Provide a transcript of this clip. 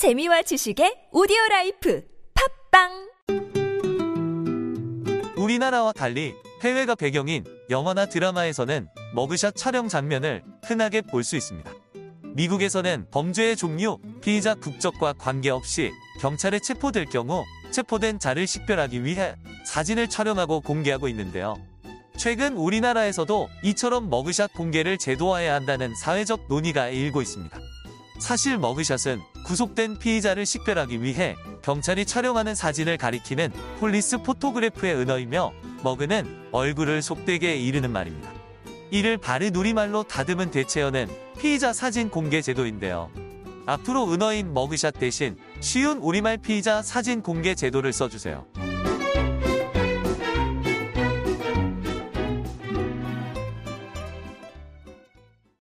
재미와 지식의 오디오 life 팟빵 우리나라와 달리 해외가 배경인 영화나 드라마에서는 머그샷 촬영 장면을 흔하게 볼 수 있습니다. 미국에서는 범죄의 종류, 피의자 국적과 관계없이 경찰에 체포될 경우 체포된 자를 식별하기 위해 사진을 촬영하고 공개하고 있는데요. 최근 우리나라에서도 이처럼 머그샷 공개를 제도화해야 한다는 사회적 논의가 일고 있습니다. 사실 머그샷은 구속된 피의자를 식별하기 위해 경찰이 촬영하는 사진을 가리키는 police photograph의 은어이며 머그는 얼굴을 속되게 이르는 말입니다. 이를 바른 우리말로 다듬은 대체어는 피의자 사진 공개 제도인데요. 앞으로 은어인 머그샷 대신 쉬운 우리말 피의자 사진 공개 제도를 써주세요.